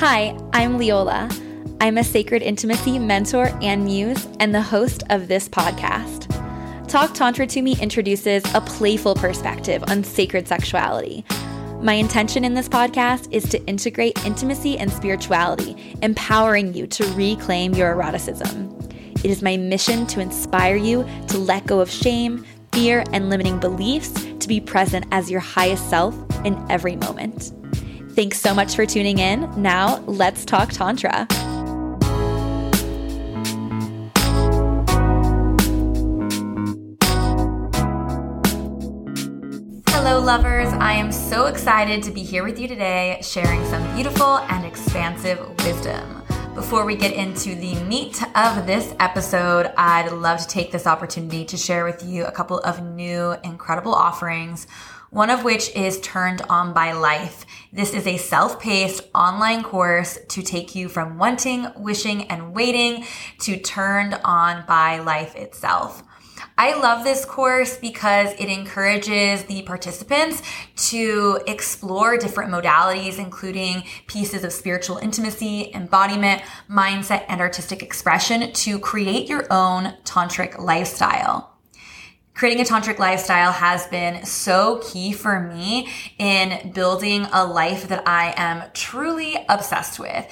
Hi, I'm Leola. I'm a sacred intimacy mentor and muse, and the host of this podcast. Talk Tantra to Me introduces a playful perspective on sacred sexuality. My intention in this podcast is to integrate intimacy and spirituality, empowering you to reclaim your eroticism. It is my mission to inspire you to let go of shame, fear, and limiting beliefs to be present as your highest self in every moment. Thanks so much for tuning in. Now, let's talk Tantra. Hello, lovers. I am so excited to be here with you today, sharing some beautiful and expansive wisdom. Before we get into the meat of this episode, I'd love to take this opportunity to share with you a couple of new incredible offerings. One of which is Turned On by Life. This is a self paced online course to take you from wanting, wishing, and waiting to turned on by life itself. I love this course because it encourages the participants to explore different modalities, including pieces of spiritual intimacy, embodiment, mindset, and artistic expression to create your own tantric lifestyle creating a tantric lifestyle has been so key for me in building a life that I am truly obsessed with.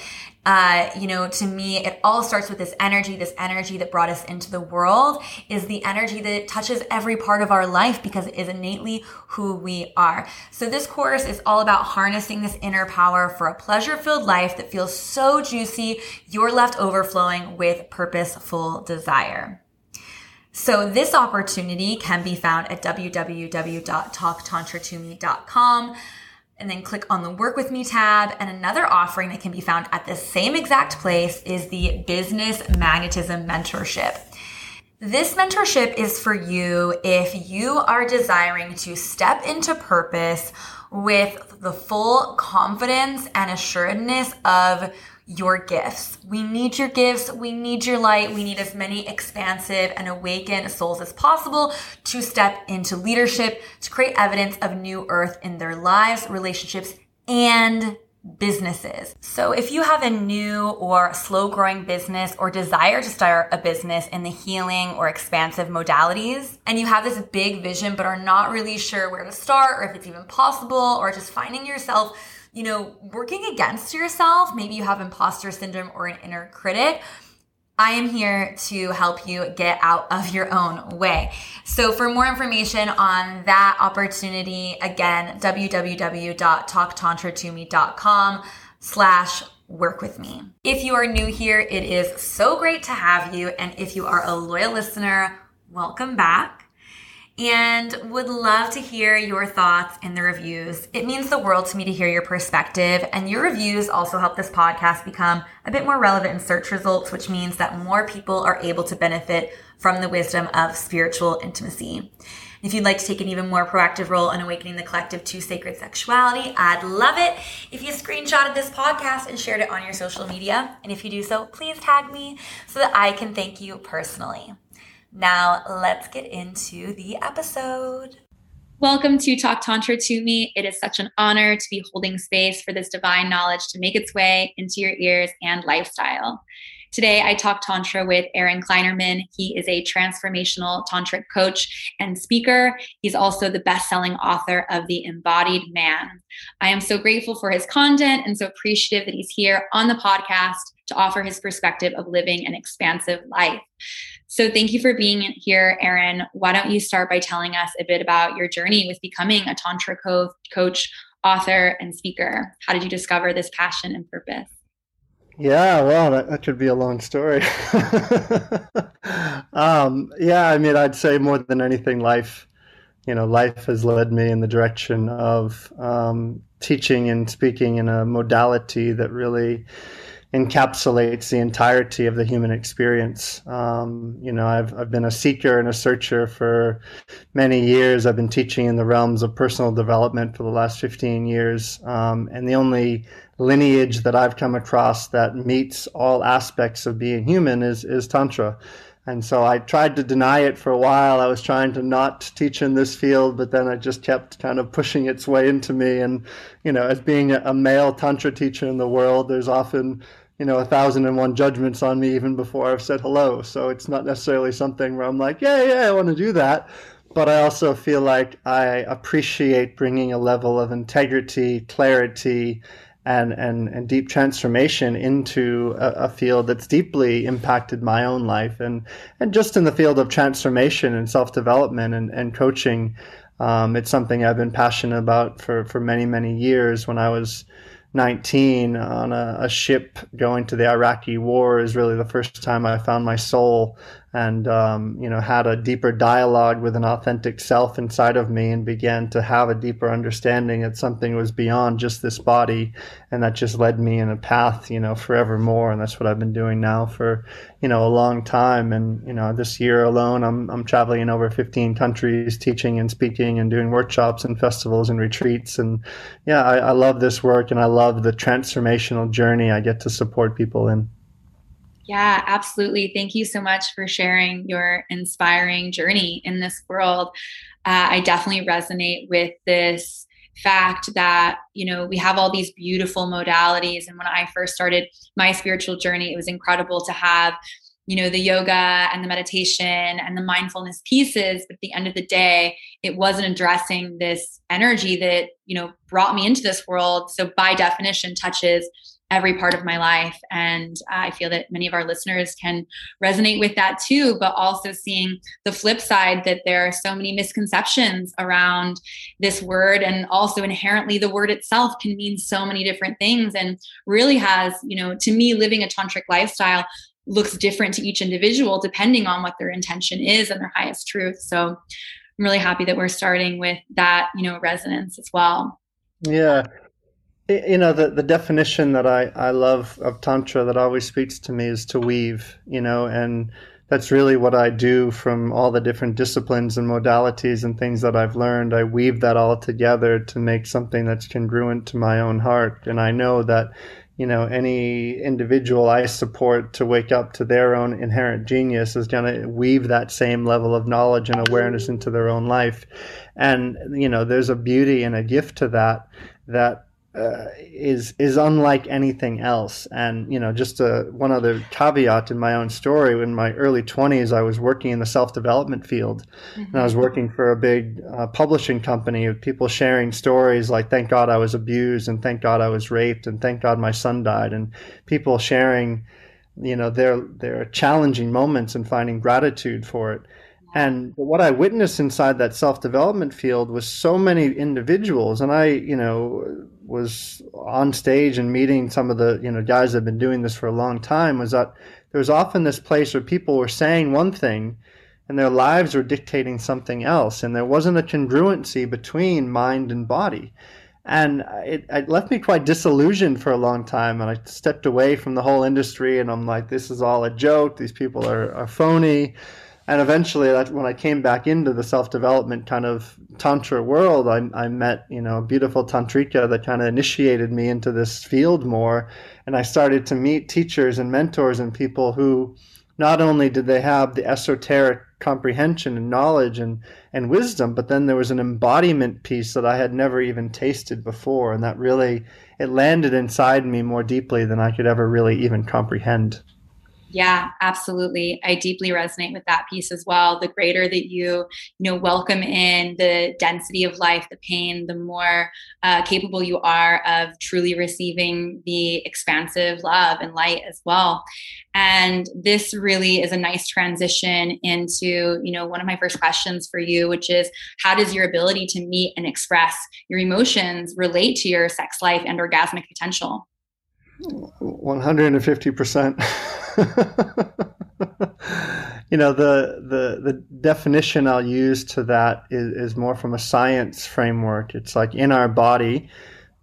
Uh, you know, to me, it all starts with this energy. This energy that brought us into the world is the energy that touches every part of our life because it is innately who we are. So this course is all about harnessing this inner power for a pleasure filled life that feels so juicy. You're left overflowing with purposeful desire. So this opportunity can be found at www.talktantratome.com and then click on the work with me tab. And another offering that can be found at the same exact place is the business magnetism mentorship. This mentorship is for you if you are desiring to step into purpose with the full confidence and assuredness of your gifts. We need your gifts. We need your light. We need as many expansive and awakened souls as possible to step into leadership, to create evidence of new earth in their lives, relationships, and businesses. So if you have a new or slow growing business or desire to start a business in the healing or expansive modalities, and you have this big vision but are not really sure where to start or if it's even possible or just finding yourself you know, working against yourself, maybe you have imposter syndrome or an inner critic, I am here to help you get out of your own way. So for more information on that opportunity, again, www.talktantratome.com slash work with me. If you are new here, it is so great to have you. And if you are a loyal listener, welcome back and would love to hear your thoughts in the reviews. It means the world to me to hear your perspective, and your reviews also help this podcast become a bit more relevant in search results, which means that more people are able to benefit from the wisdom of spiritual intimacy. If you'd like to take an even more proactive role in awakening the collective to sacred sexuality, I'd love it if you screenshotted this podcast and shared it on your social media. And if you do so, please tag me so that I can thank you personally. Now, let's get into the episode. Welcome to Talk Tantra to Me. It is such an honor to be holding space for this divine knowledge to make its way into your ears and lifestyle. Today, I talk Tantra with Aaron Kleinerman. He is a transformational Tantric coach and speaker. He's also the best selling author of The Embodied Man. I am so grateful for his content and so appreciative that he's here on the podcast to offer his perspective of living an expansive life. So, thank you for being here, Aaron. Why don't you start by telling us a bit about your journey with becoming a Tantra co- coach, author, and speaker? How did you discover this passion and purpose? Yeah, well, that, that could be a long story. um, yeah, I mean, I'd say more than anything, life, you know, life has led me in the direction of um, teaching and speaking in a modality that really encapsulates the entirety of the human experience. Um, you know, I've, I've been a seeker and a searcher for many years. I've been teaching in the realms of personal development for the last 15 years. Um, and the only lineage that I've come across that meets all aspects of being human is, is Tantra. And so I tried to deny it for a while. I was trying to not teach in this field, but then I just kept kind of pushing its way into me. And, you know, as being a male Tantra teacher in the world, there's often, you know, a thousand and one judgments on me even before I've said hello. So it's not necessarily something where I'm like, yeah, yeah, I want to do that. But I also feel like I appreciate bringing a level of integrity, clarity, and, and, and deep transformation into a, a, field that's deeply impacted my own life and, and just in the field of transformation and self-development and, and coaching um, it's something I've been passionate about for, for many, many years. When I was 19 on a, a ship going to the Iraqi war is really the first time I found my soul and um, you know had a deeper dialogue with an authentic self inside of me and began to have a deeper understanding that something was beyond just this body and that just led me in a path you know forevermore. And that's what I've been doing now for you know a long time. And you know this year alone I'm I'm traveling in over 15 countries teaching and speaking and doing workshops and festivals and retreats. And yeah I, I love this work and I love the transformational journey I get to support people in. Yeah, absolutely. Thank you so much for sharing your inspiring journey in this world. Uh, I definitely resonate with this fact that you know we have all these beautiful modalities and when i first started my spiritual journey it was incredible to have you know the yoga and the meditation and the mindfulness pieces but at the end of the day it wasn't addressing this energy that you know brought me into this world so by definition touches every part of my life. And uh, I feel that many of our listeners can resonate with that too, but also seeing the flip side that there are so many misconceptions around this word. And also inherently, the word itself can mean so many different things and really has, you know, to me, living a tantric lifestyle looks different to each individual depending on what their intention is and their highest truth. So I'm really happy that we're starting with that, you know, resonance as well. Yeah you know the the definition that I I love of tantra that always speaks to me is to weave you know and that's really what I do from all the different disciplines and modalities and things that I've learned. I weave that all together to make something that's congruent to my own heart. And I know that you know any individual I support to wake up to their own inherent genius is going to weave that same level of knowledge and awareness into their own life. And you know there's a beauty and a gift to that that uh, is is unlike anything else. And you know, just a, one other caveat in my own story. In my early twenties, I was working in the self development field, mm-hmm. and I was mm-hmm. working for a big uh, publishing company of people sharing stories like "Thank God I was abused," and "Thank God I was raped," and "Thank God my son died," and people sharing, you know, their their challenging moments and finding gratitude for it. And what I witnessed inside that self development field was so many individuals, and I, you know, was on stage and meeting some of the you know guys that have been doing this for a long time was that there was often this place where people were saying one thing and their lives were dictating something else and there wasn't a congruency between mind and body. And it, it left me quite disillusioned for a long time and i stepped away from the whole industry and i'm like this is all a joke. These people are, are phony and eventually when i came back into the self-development kind of tantra world i, I met you know a beautiful tantrika that kind of initiated me into this field more. And i started to meet teachers and mentors and people who not only did they have the esoteric comprehension and knowledge and, and wisdom but then there was an embodiment piece that i had never even tasted before. And that really it landed inside me more deeply than i could ever really even comprehend yeah, absolutely. I deeply resonate with that piece as well. The greater that you, you know, welcome in the density of life, the pain, the more uh, capable you are of truly receiving the expansive love and light as well. And this really is a nice transition into, you know, one of my first questions for you, which is how does your ability to meet and express your emotions relate to your sex life and orgasmic potential? 150%. you know the, the the definition I'll use to that is, is more from a science framework. It's like in our body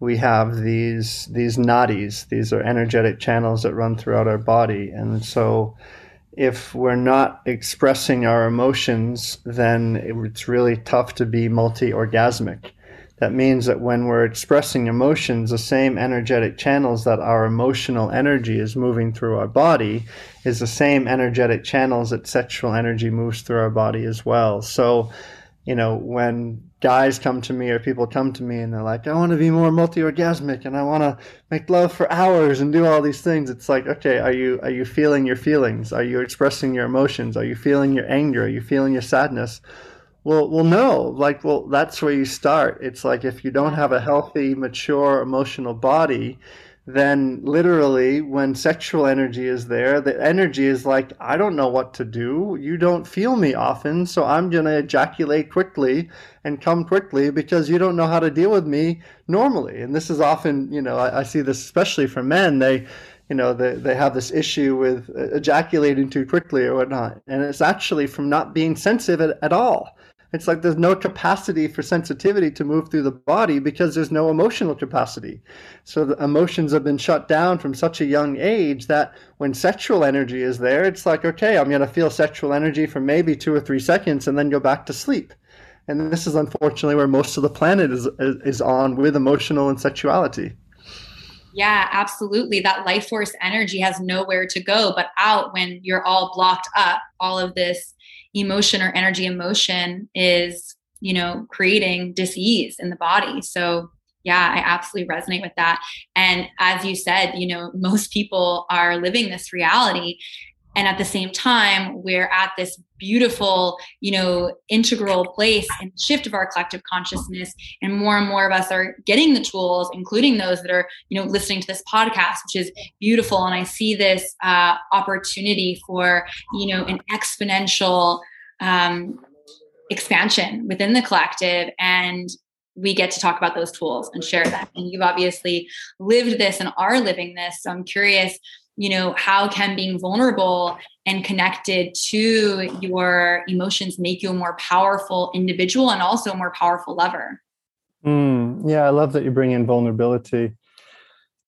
we have these these nadis. These are energetic channels that run throughout our body, and so if we're not expressing our emotions, then it's really tough to be multi orgasmic. That means that when we're expressing emotions, the same energetic channels that our emotional energy is moving through our body is the same energetic channels that sexual energy moves through our body as well. So, you know, when guys come to me or people come to me and they're like, I want to be more multi-orgasmic and I want to make love for hours and do all these things. It's like, okay, are you are you feeling your feelings? Are you expressing your emotions? Are you feeling your anger? Are you feeling your sadness? Well, well, no. Like, well, that's where you start. It's like if you don't have a healthy, mature emotional body, then literally when sexual energy is there, the energy is like, I don't know what to do. You don't feel me often, so I'm going to ejaculate quickly and come quickly because you don't know how to deal with me normally. And this is often, you know, I, I see this especially for men. They, you know, they, they have this issue with uh, ejaculating too quickly or whatnot. And it's actually from not being sensitive at, at all. It's like there's no capacity for sensitivity to move through the body because there's no emotional capacity. So the emotions have been shut down from such a young age that when sexual energy is there, it's like, okay, I'm going to feel sexual energy for maybe two or three seconds and then go back to sleep. And this is unfortunately where most of the planet is, is on with emotional and sexuality. Yeah, absolutely. That life force energy has nowhere to go but out when you're all blocked up. All of this emotion or energy emotion is you know creating disease in the body. So yeah i absolutely resonate with that. And as you said you know most people are living this reality and at the same time we're at this beautiful you know integral place and shift of our collective consciousness. And more and more of us are getting the tools including those that are you know listening to this podcast which is beautiful. And i see this uh, opportunity for you know an exponential um, expansion within the collective. And we get to talk about those tools and share them. And you've obviously lived this and are living this. So i'm curious you know how can being vulnerable and connected to your emotions make you a more powerful individual and also a more powerful lover? Mm, yeah i love that you bring in vulnerability.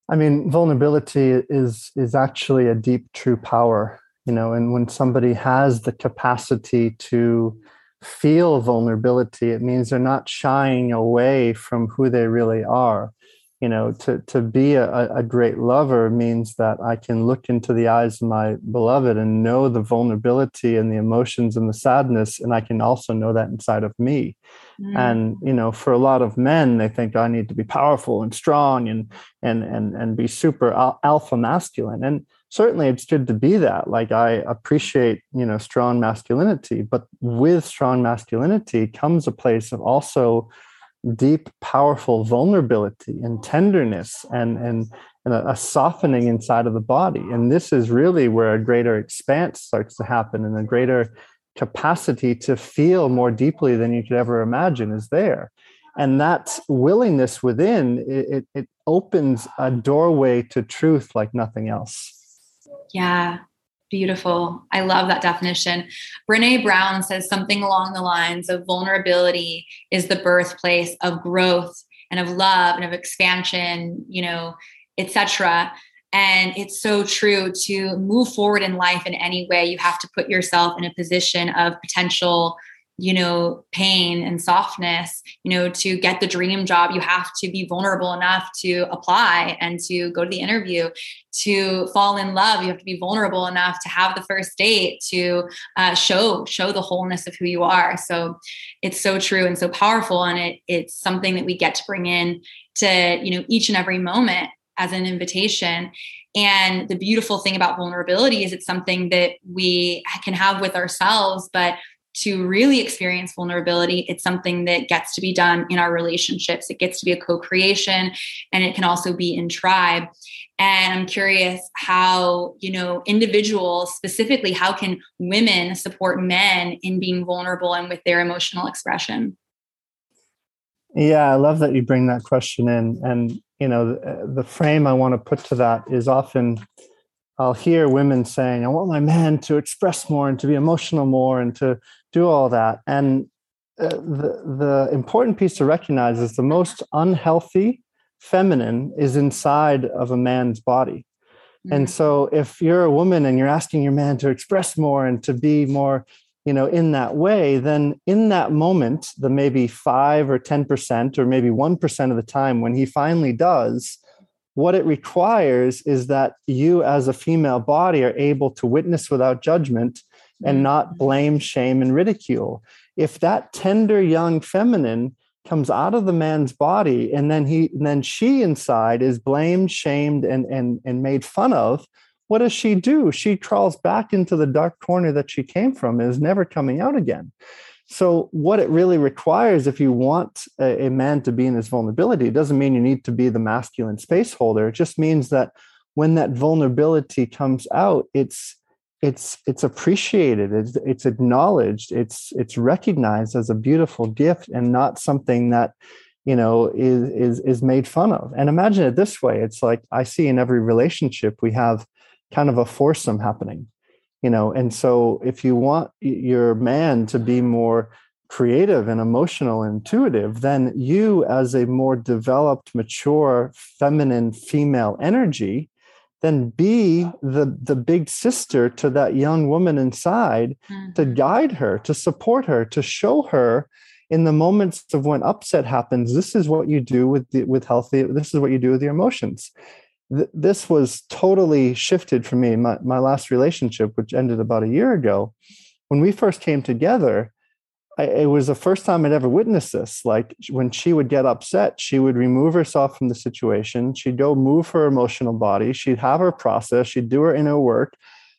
I mean vulnerability is is actually a deep true power you know and when somebody has the capacity to feel vulnerability it means they're not shying away from who they really are you know to to be a, a great lover means that i can look into the eyes of my beloved and know the vulnerability and the emotions and the sadness and i can also know that inside of me. Mm. and you know for a lot of men they think i need to be powerful and strong and and and and be super alpha masculine. And certainly it's good to be that. Like i appreciate you know strong masculinity but with strong masculinity comes a place of also deep, powerful vulnerability and tenderness and, and, and a, a, softening inside of the body. And this is really where a greater expanse starts to happen and a greater capacity to feel more deeply than you could ever imagine is there. And that willingness within, it, it opens a doorway to truth like nothing else. Yeah, Beautiful. I love that definition. Brene Brown says something along the lines of vulnerability is the birthplace of growth and of love and of expansion, you know, etc. And it's so true to move forward in life in any way, you have to put yourself in a position of potential you know pain and softness you know to get the dream job you have to be vulnerable enough to apply and to go to the interview. To fall in love you have to be vulnerable enough to have the first date to uh, show show the wholeness of who you are. So it's so true and so powerful and it it's something that we get to bring in to you know each and every moment as an invitation. And the beautiful thing about vulnerability is it's something that we can have with ourselves but to really experience vulnerability, it's something that gets to be done in our relationships. It gets to be a co creation and it can also be in tribe. And I'm curious how, you know, individuals specifically, how can women support men in being vulnerable and with their emotional expression? Yeah, I love that you bring that question in. And, you know, the, the frame I want to put to that is often I'll hear women saying, I want my man to express more and to be emotional more and to do all that. And uh, the, the important piece to recognize is the most unhealthy feminine is inside of a man's body. Mm-hmm. And so if you're a woman and you're asking your man to express more and to be more you know, in that way, then in that moment, the maybe five or 10% or maybe 1% of the time when he finally does, what it requires is that you as a female body are able to witness without judgment and not mm-hmm. blame, shame, and ridicule. If that tender young feminine comes out of the man's body and then he and then she inside is blamed, shamed, and and and made fun of, what does she do? She crawls back into the dark corner that she came from and is never coming out again. So, what it really requires, if you want a, a, man to be in his vulnerability, it doesn't mean you need to be the masculine space holder. It just means that when that vulnerability comes out, it's it's it's appreciated, it's, it's acknowledged, it's it's recognized as a beautiful gift and not something that you know is is is made fun of. And imagine it this way: it's like I see in every relationship we have kind of a foursome happening you know and so if you want your man to be more creative and emotional intuitive then you as a more developed mature feminine female energy then be the the big sister to that young woman inside mm-hmm. to guide her to support her to show her in the moments of when upset happens this is what you do with the, with healthy this is what you do with your emotions th- this was totally shifted for me. My, my last relationship, which ended about a year ago, when we first came together, I, it was the first time I'd ever witnessed this. Like when she would get upset, she would remove herself from the situation. She'd go move her emotional body. She'd have her process. She'd do her inner work.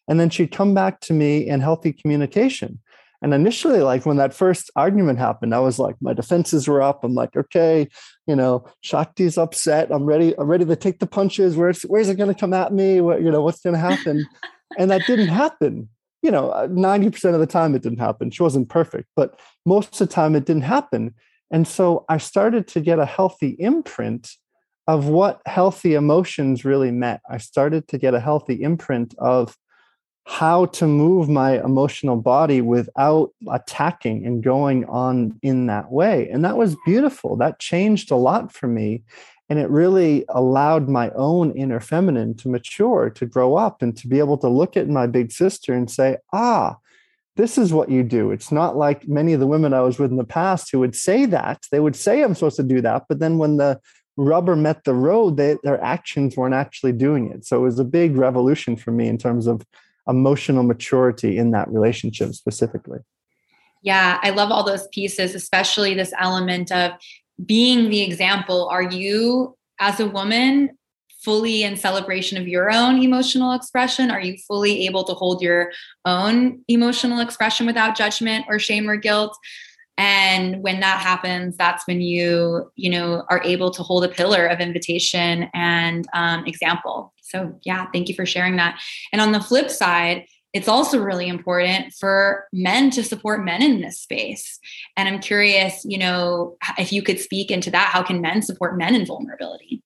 And then she'd come back to me in healthy communication. And initially, like when that first argument happened, I was like, my defenses were up. I'm like, okay, you know, Shakti's upset. I'm ready. I'm ready to take the punches. Where's where's it going to come at me? What you know, what's going to happen? and that didn't happen. You know, uh, ninety percent of the time it didn't happen. She wasn't perfect, but most of the time it didn't happen. And so I started to get a healthy imprint of what healthy emotions really meant. I started to get a healthy imprint of how to move my emotional body without attacking and going on in that way. And that was beautiful. That changed a lot for me. And it really allowed my own inner feminine to mature, to grow up, and to be able to look at my big sister and say, ah, this is what you do. It's not like many of the women I was with in the past who would say that. They would say, I'm supposed to do that. But then when the rubber met the road, they, their actions weren't actually doing it. So it was a big revolution for me in terms of emotional maturity in that relationship specifically. Yeah, I love all those pieces, especially this element of being the example. Are you, as a woman, fully in celebration of your own emotional expression? Are you fully able to hold your own emotional expression without judgment or shame or guilt? and when that happens that's when you you know are able to hold a pillar of invitation and um, example so, yeah, thank you for sharing that. And on the flip side, it's also really important for men to support men in this space. And I'm curious, you know, if you could speak into that, how can men support men in vulnerability?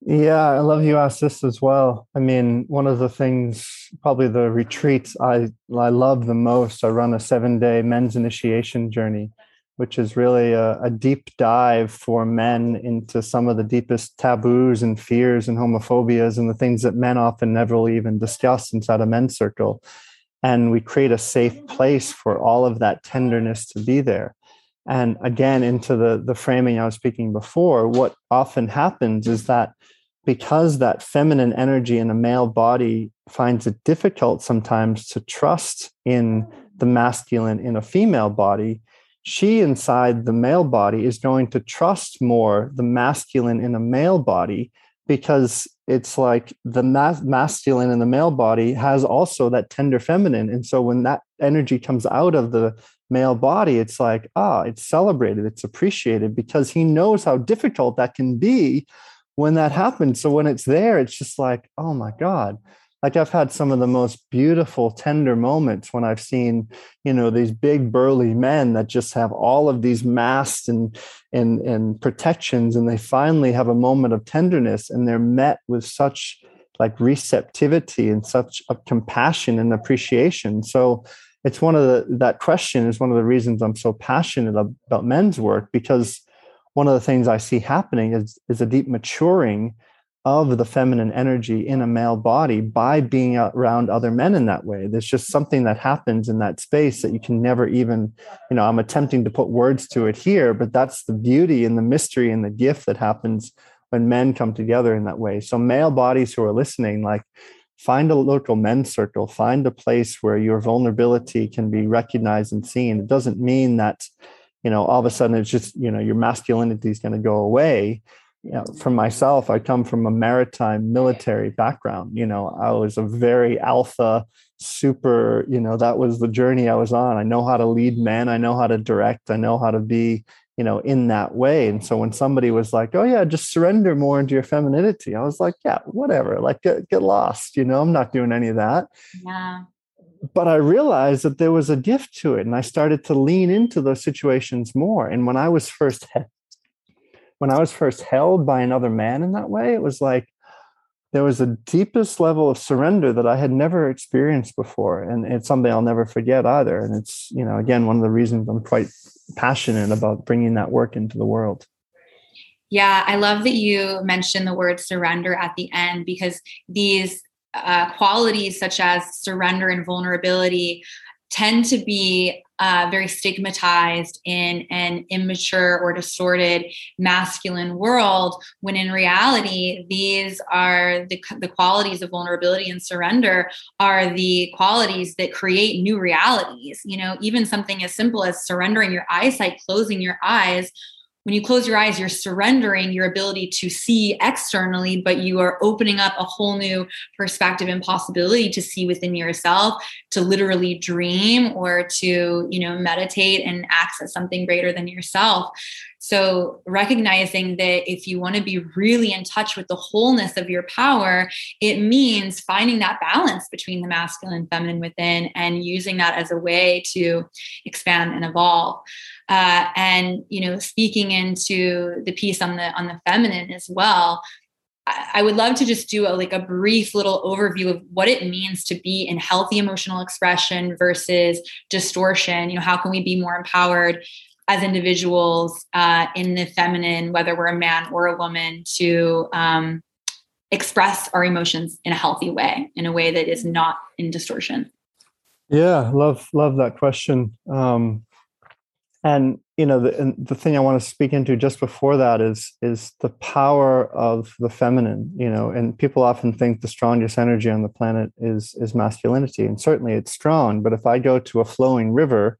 Yeah, I love you asked this as well. I mean, one of the things, probably the retreats I I love the most. I run a seven day men's initiation journey, which is really a, a, deep dive for men into some of the deepest taboos and fears and homophobias and the things that men often never even discuss inside a men's circle. And we create a safe place for all of that tenderness to be there. And again, into the, the framing I was speaking before, what often happens is that because that feminine energy in a male body finds it difficult sometimes to trust in the masculine in a female body, she inside the male body is going to trust more the masculine in a male body because it's like the mas- masculine in the male body has also that tender feminine. And so when that energy comes out of the male body it's like ah it's celebrated it's appreciated because he knows how difficult that can be when that happens. So when it's there it's just like oh my god like i've had some of the most beautiful tender moments when i've seen you know these big burly men that just have all of these masks and and and protections and they finally have a moment of tenderness and they're met with such like receptivity and such a compassion and appreciation. So it's one of the that question is one of the reasons i'm so passionate about men's work because one of the things i see happening is is a deep maturing of the feminine energy in a male body by being around other men in that way. There's just something that happens in that space that you can never even, you know, I'm attempting to put words to it here, but that's the beauty and the mystery and the gift that happens when men come together in that way. So, male bodies who are listening, like, find a local men's circle, find a place where your vulnerability can be recognized and seen. It doesn't mean that, you know, all of a sudden it's just, you know, your masculinity is going to go away you know, for myself, I come from a maritime military background. You know, I was a very alpha, super, you know, that was the journey I was on. I know how to lead men, I know how to direct, I know how to be, you know, in that way. And so when somebody was like, oh, yeah, just surrender more into your femininity, I was like, yeah, whatever, like get, get lost. You know, I'm not doing any of that. Yeah. But I realized that there was a gift to it. And I started to lean into those situations more. And when I was first when I was first held by another man in that way, it was like there was a deepest level of surrender that I had never experienced before. And it's something I'll never forget either. And it's, you know, again, one of the reasons I'm quite passionate about bringing that work into the world. Yeah, I love that you mentioned the word surrender at the end because these uh, qualities, such as surrender and vulnerability, tend to be uh, very stigmatized in an immature or distorted masculine world, when in reality, these are the, the qualities of vulnerability and surrender are the qualities that create new realities. You know, even something as simple as surrendering your eyesight, closing your eyes when you close your eyes, you're surrendering your ability to see externally, but you are opening up a whole new perspective and possibility to see within yourself, to literally dream or to, you know, meditate and access something greater than yourself. So, recognizing that if you want to be really in touch with the wholeness of your power, it means finding that balance between the masculine and feminine within and using that as a way to expand and evolve. Uh, and you know, speaking into the piece on the on the feminine as well, I would love to just do a, like a brief little overview of what it means to be in healthy emotional expression versus distortion. You know, how can we be more empowered as individuals uh, in the feminine, whether we're a man or a woman, to um, express our emotions in a healthy way, in a way that is not in distortion. Yeah, love love that question. Um, and you know, the the thing I want to speak into just before that is is the power of the feminine. You know, and people often think the strongest energy on the planet is is masculinity, and certainly it's strong. But if I go to a flowing river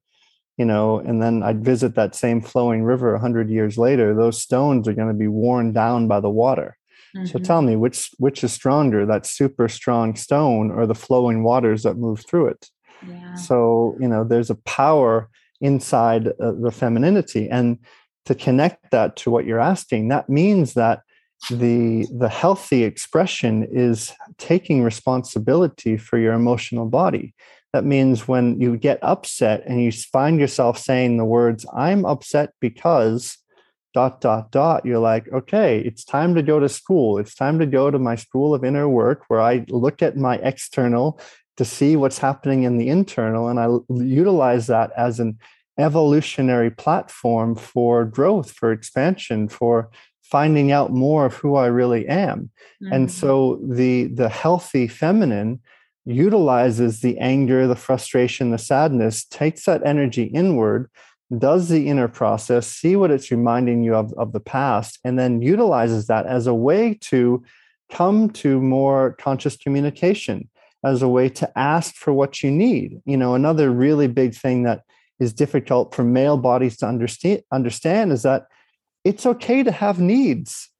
you know, and then I'd visit that same flowing river a hundred years later, those stones are going to be worn down by the water. Mm-hmm. So tell me, which which is stronger, that super strong stone or the flowing waters that move through it? Yeah. So you know, there's a power inside uh, the femininity, and to connect that to what you're asking, that means that the the healthy expression is taking responsibility for your emotional body that means when you get upset and you find yourself saying the words, I'm upset because dot, dot, dot, you're like, okay, it's time to go to school. It's time to go to my school of inner work where I look at my external to see what's happening in the internal. And I utilize that as an evolutionary platform for growth, for expansion, for finding out more of who I really am. Mm-hmm. And so the the healthy feminine utilizes the anger, the frustration, the sadness, takes that energy inward, does the inner process, see what it's reminding you of, of the past, and then utilizes that as a way to come to more conscious communication, as a way to ask for what you need. You know, another really big thing that is difficult for male bodies to understand understand is that it's okay to have needs.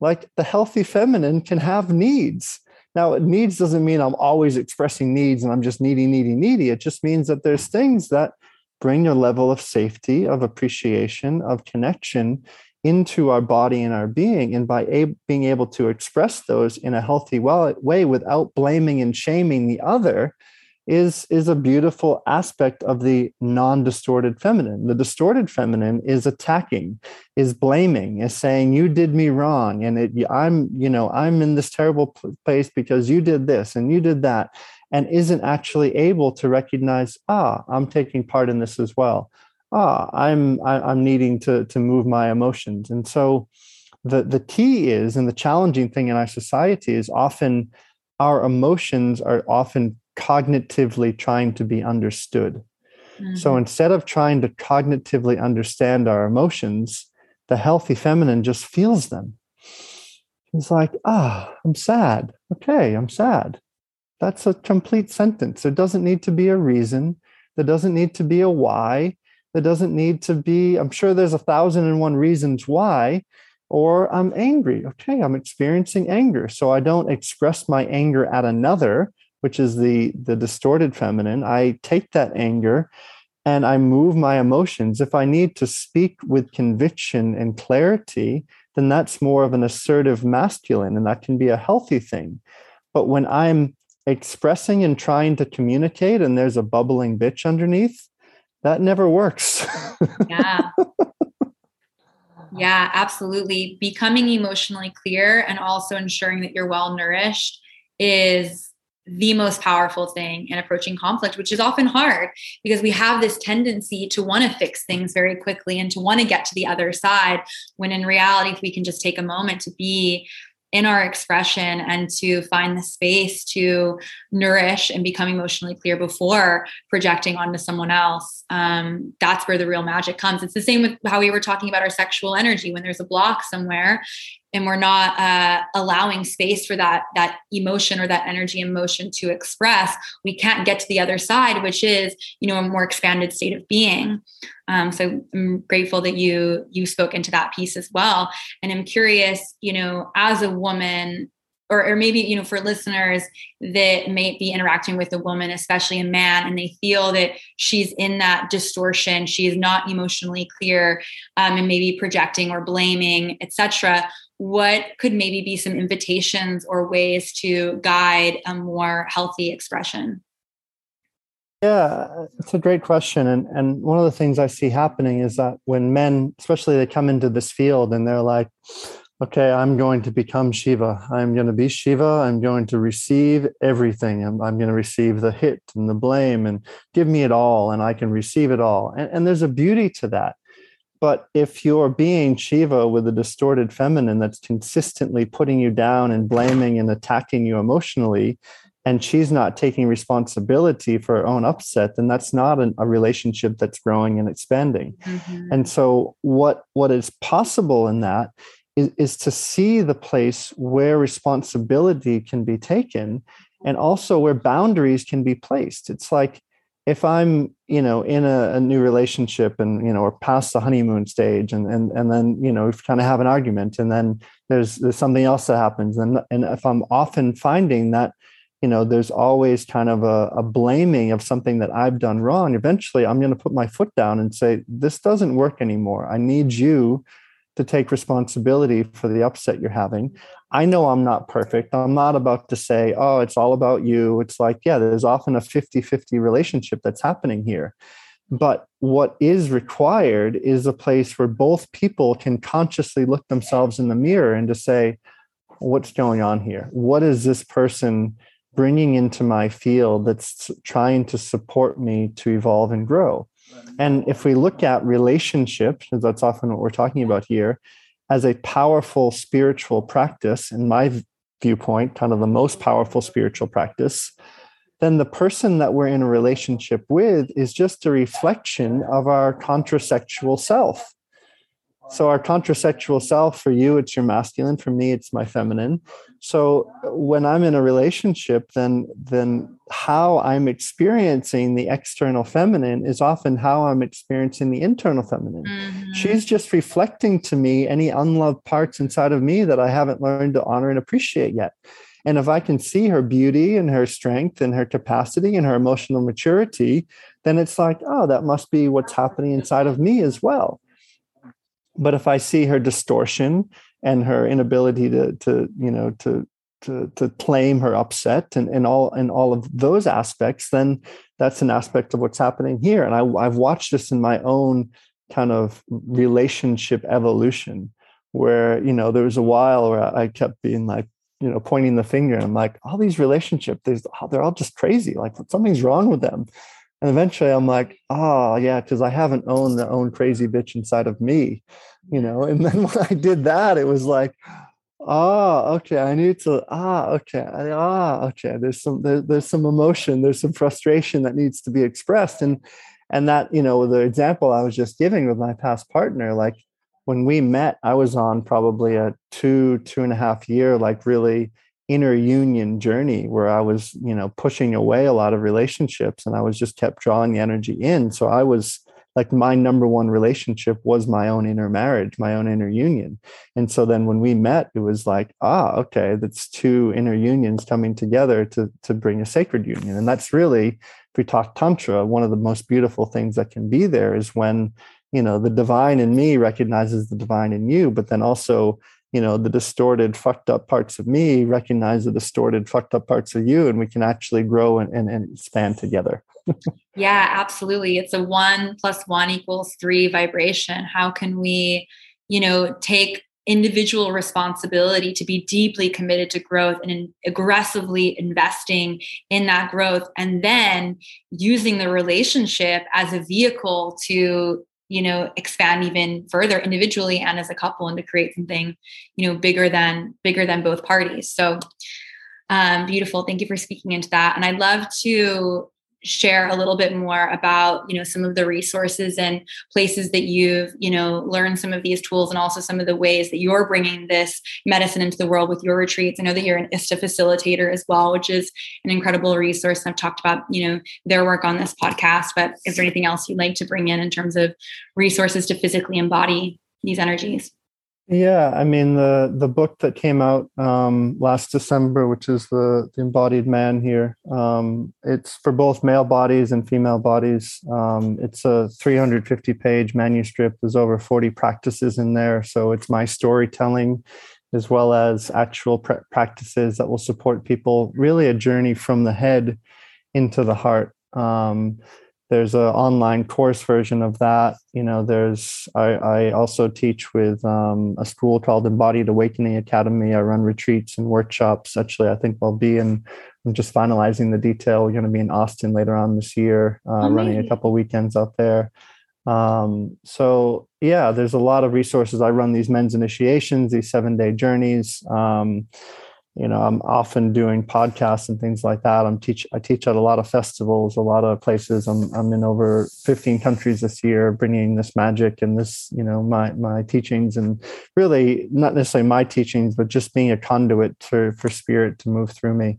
Like the healthy feminine can have needs now, needs doesn't mean I'm always expressing needs and I'm just needy, needy, needy. It just means that there's things that bring a level of safety, of appreciation, of connection into our body and our being. And by a- being able to express those in a healthy way without blaming and shaming the other, is is a beautiful aspect of the non-distorted feminine. The distorted feminine is attacking is blaming is saying you did me wrong and it, i'm you know i'm in this terrible place because you did this and you did that and isn't actually able to recognize ah i'm taking part in this as well. Ah i'm I, am i am needing to to move my emotions. And so the the key is and the challenging thing in our society is often our emotions are often cognitively trying to be understood. Mm-hmm. so instead of trying to cognitively understand our emotions the healthy feminine just feels them. It's like ah oh, i'm sad. Okay i'm sad. That's a complete sentence. There doesn't need to be a reason. There doesn't need to be a why. There doesn't need to be i'm sure there's a thousand and one reasons why or I'm angry. Okay, I'm experiencing anger. So I don't express my anger at another, which is the the distorted feminine. I take that anger and I move my emotions. If I need to speak with conviction and clarity, then that's more of an assertive masculine and that can be a healthy thing. But when I'm expressing and trying to communicate and there's a bubbling bitch underneath, that never works. yeah. Yeah, absolutely. Becoming emotionally clear and also ensuring that you're well nourished is the most powerful thing in approaching conflict, which is often hard because we have this tendency to want to fix things very quickly and to want to get to the other side. When in reality, if we can just take a moment to be in our expression and to find the space to nourish and become emotionally clear before projecting onto someone else um, that's where the real magic comes it's the same with how we were talking about our sexual energy when there's a block somewhere and we're not uh, allowing space for that that emotion or that energy emotion to express we can't get to the other side which is you know a more expanded state of being. Um, so i'm grateful that you you spoke into that piece as well. And i'm curious you know as a woman or, or maybe you know for listeners that may be interacting with a woman especially a man and they feel that she's in that distortion she's not emotionally clear um, and maybe projecting or blaming etc what could maybe be some invitations or ways to guide a more healthy expression? Yeah, it's a great question. And, and one of the things I see happening is that when men, especially they come into this field and they're like, okay, I'm going to become Shiva. I'm going to be Shiva. I'm going to receive everything. I'm, I'm going to receive the hit and the blame and give me it all, and I can receive it all. And, and there's a beauty to that. But if you're being Shiva with a distorted feminine that's consistently putting you down and blaming and attacking you emotionally, and she's not taking responsibility for her own upset, then that's not an, a relationship that's growing and expanding. Mm-hmm. And so, what what is possible in that is, is to see the place where responsibility can be taken, and also where boundaries can be placed. It's like if I'm, you know, in a, a, new relationship and, you know, or past the honeymoon stage and, and, and then, you know, we kind of have an argument and then there's, there's something else that happens. And, and if I'm often finding that, you know, there's always kind of a, a blaming of something that I've done wrong, eventually I'm going to put my foot down and say, this doesn't work anymore. I need you to take responsibility for the upset you're having. I know I'm not perfect. I'm not about to say, oh, it's all about you. It's like, yeah, there's often a 50 50 relationship that's happening here. But what is required is a place where both people can consciously look themselves in the mirror and to say, what's going on here? What is this person bringing into my field that's trying to support me to evolve and grow? And if we look at relationships, that's often what we're talking about here, as a powerful spiritual practice, in my viewpoint, kind of the most powerful spiritual practice, then the person that we're in a relationship with is just a reflection of our contrasexual self. So, our contrasexual self, for you, it's your masculine. For me, it's my feminine. So, when I'm in a relationship, then, then how I'm experiencing the external feminine is often how I'm experiencing the internal feminine. Mm-hmm. She's just reflecting to me any unloved parts inside of me that I haven't learned to honor and appreciate yet. And if I can see her beauty and her strength and her capacity and her emotional maturity, then it's like, oh, that must be what's happening inside of me as well. But if I see her distortion and her inability to, to you know, to to, to claim her upset and, and all and all of those aspects, then that's an aspect of what's happening here. And I, I've watched this in my own kind of relationship evolution, where you know there was a while where I kept being like, you know, pointing the finger, and I'm like, all these relationships, they're all just crazy. Like something's wrong with them And eventually I'm like, oh yeah, because I haven't owned the own crazy bitch inside of me, you know. And then when I did that, it was like, oh, okay, I need to, ah, okay, ah, okay. There's some there, there's some emotion, there's some frustration that needs to be expressed. And and that, you know, the example I was just giving with my past partner, like when we met, I was on probably a two, two and a half year, like really inner union journey where I was, you know, pushing away a lot of relationships and I was just kept drawing the energy in. So I was like my number one relationship was my own inner marriage, my own inner union. And so then when we met, it was like, ah, okay, that's two inner unions coming together to to bring a sacred union. And that's really, if we talk tantra, one of the most beautiful things that can be there is when you know the divine in me recognizes the divine in you but then also you know the distorted fucked up parts of me recognize the distorted fucked up parts of you and we can actually grow and, and, and expand together. Yeah absolutely. It's a one plus one equals three vibration. How can we you know take individual responsibility to be deeply committed to growth and aggressively investing in that growth and then using the relationship as a vehicle to you know expand even further individually and as a couple and to create something you know bigger than bigger than both parties. So um, beautiful. Thank you for speaking into that. And i'd love to share a little bit more about you know some of the resources and places that you've you know learned some of these tools and also some of the ways that you're bringing this medicine into the world with your retreats. I know that you're an ista facilitator as well which is an incredible resource. And i've talked about you know their work on this podcast but is there anything else you'd like to bring in in terms of resources to physically embody these energies yeah, I mean the the book that came out um, last December, which is the, the embodied man here. Um, it's for both male bodies and female bodies. Um, it's a 350 page manuscript. There's over 40 practices in there, so it's my storytelling as well as actual pr- practices that will support people. Really, a journey from the head into the heart. Um, there's an online course version of that. You know there's i, I also teach with um, a school called embodied awakening academy. I run retreats and workshops. Actually i think i'll be in i'm just finalizing the detail. We're going to be in austin later on this year uh, running a couple weekends out there. Um, so yeah there's a lot of resources. I run these men's initiations these seven day journeys. Um, you know i'm often doing podcasts and things like that. I'm teach i teach at a lot of festivals a lot of places. I'm, I'm in over 15 countries this year bringing this magic and this you know my my teachings and really not necessarily my teachings but just being a conduit to, for spirit to move through me.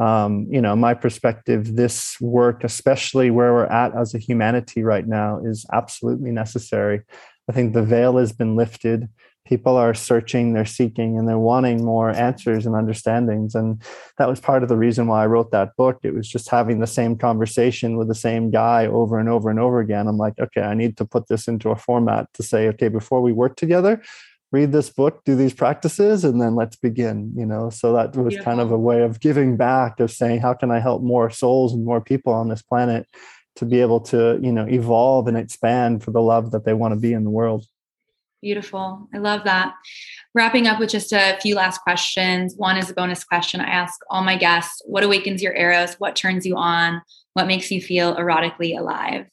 Um, you know my perspective this work especially where we're at as a humanity right now is absolutely necessary. I think the veil has been lifted people are searching they're seeking and they're wanting more answers and understandings. And that was part of the reason why i wrote that book. It was just having the same conversation with the same guy over and over and over again. I'm like okay i need to put this into a format to say okay before we work together read this book do these practices and then let's begin you know? So that was kind of a way of giving back of saying how can i help more souls and more people on this planet to be able to you know evolve and expand for the love that they want to be in the world Beautiful. I love that. Wrapping up with just a few last questions. One is a bonus question I ask all my guests What awakens your eros? What turns you on? What makes you feel erotically alive?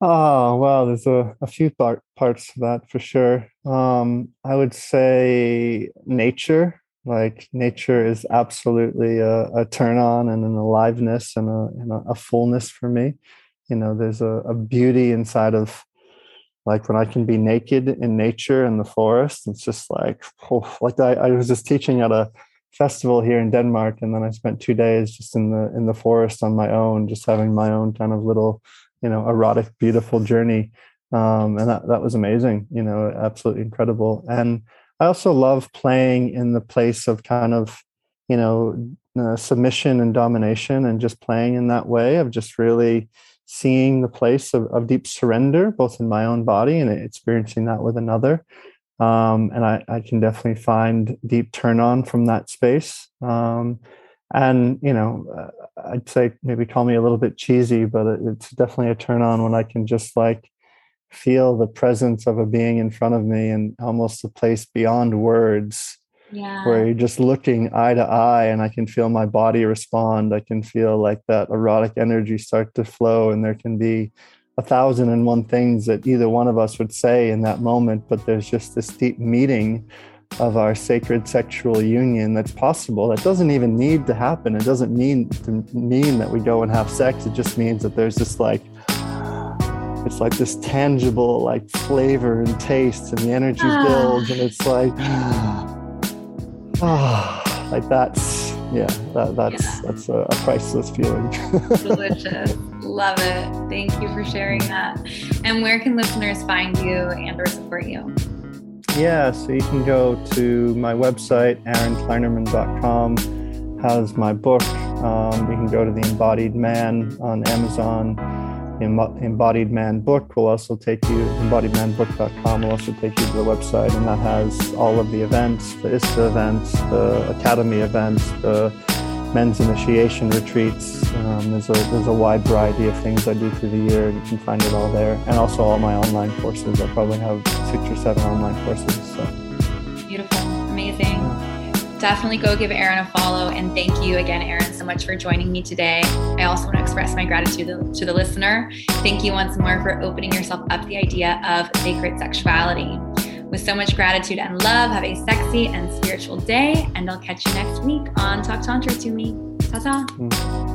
Oh, well, there's a, a few part, parts to that for sure. Um, I would say nature. Like nature is absolutely a, a turn on and an aliveness and a, and a, fullness for me. You know, there's a beauty inside of like when I can be naked in nature in the forest, it's just like, oh, like I, I was just teaching at a festival here in Denmark, and then I spent two days just in the in the forest on my own, just having my own kind of little, you know, erotic, beautiful journey, um, and that that was amazing. You know, absolutely incredible. And I also love playing in the place of kind of, you know, uh, submission and domination, and just playing in that way of just really seeing the place of, of deep surrender, both in my own body and experiencing that with another. Um, and I, I, can definitely find deep turn on from that space. Um, and you know, uh, I'd say maybe call me a little bit cheesy, but it, it's definitely a turn on when I can just like feel the presence of a being in front of me and almost a place beyond words yeah. where you're just looking eye to eye and I can feel my body respond. I can feel like that erotic energy start to flow, and there can be a thousand and one things that either one of us would say in that moment, but there's just this deep meeting of our sacred sexual union that's possible. That doesn't even need to happen. It doesn't mean to mean that we go and have sex. It just means that there's this like it's like this tangible like flavor and taste and the energy ah. builds and it's like ah like that's yeah that, that's yeah. that's a, a, priceless feeling. Delicious. Love it. Thank you for sharing that. And where can listeners find you and or support you? Yeah so you can go to my website aaronkleinerman.com has my book. Um, you can go to the embodied man on amazon Embodied Man book will also take you, embodiedmanbook.com will also take you to the website, and that has all of the events, the ISTA events, the Academy events, the men's initiation retreats. Um, there's, a, there's a wide variety of things I do through the year, you can find it all there. And also all my online courses. I probably have six or seven online courses. So. Definitely go give Aaron a follow. And thank you again, Aaron, so much for joining me today. I also want to express my gratitude to the listener. Thank you once more for opening yourself up the idea of sacred sexuality. With so much gratitude and love, have a sexy and spiritual day. And I'll catch you next week on Talk Tantra to Me. Ta ta. Mm.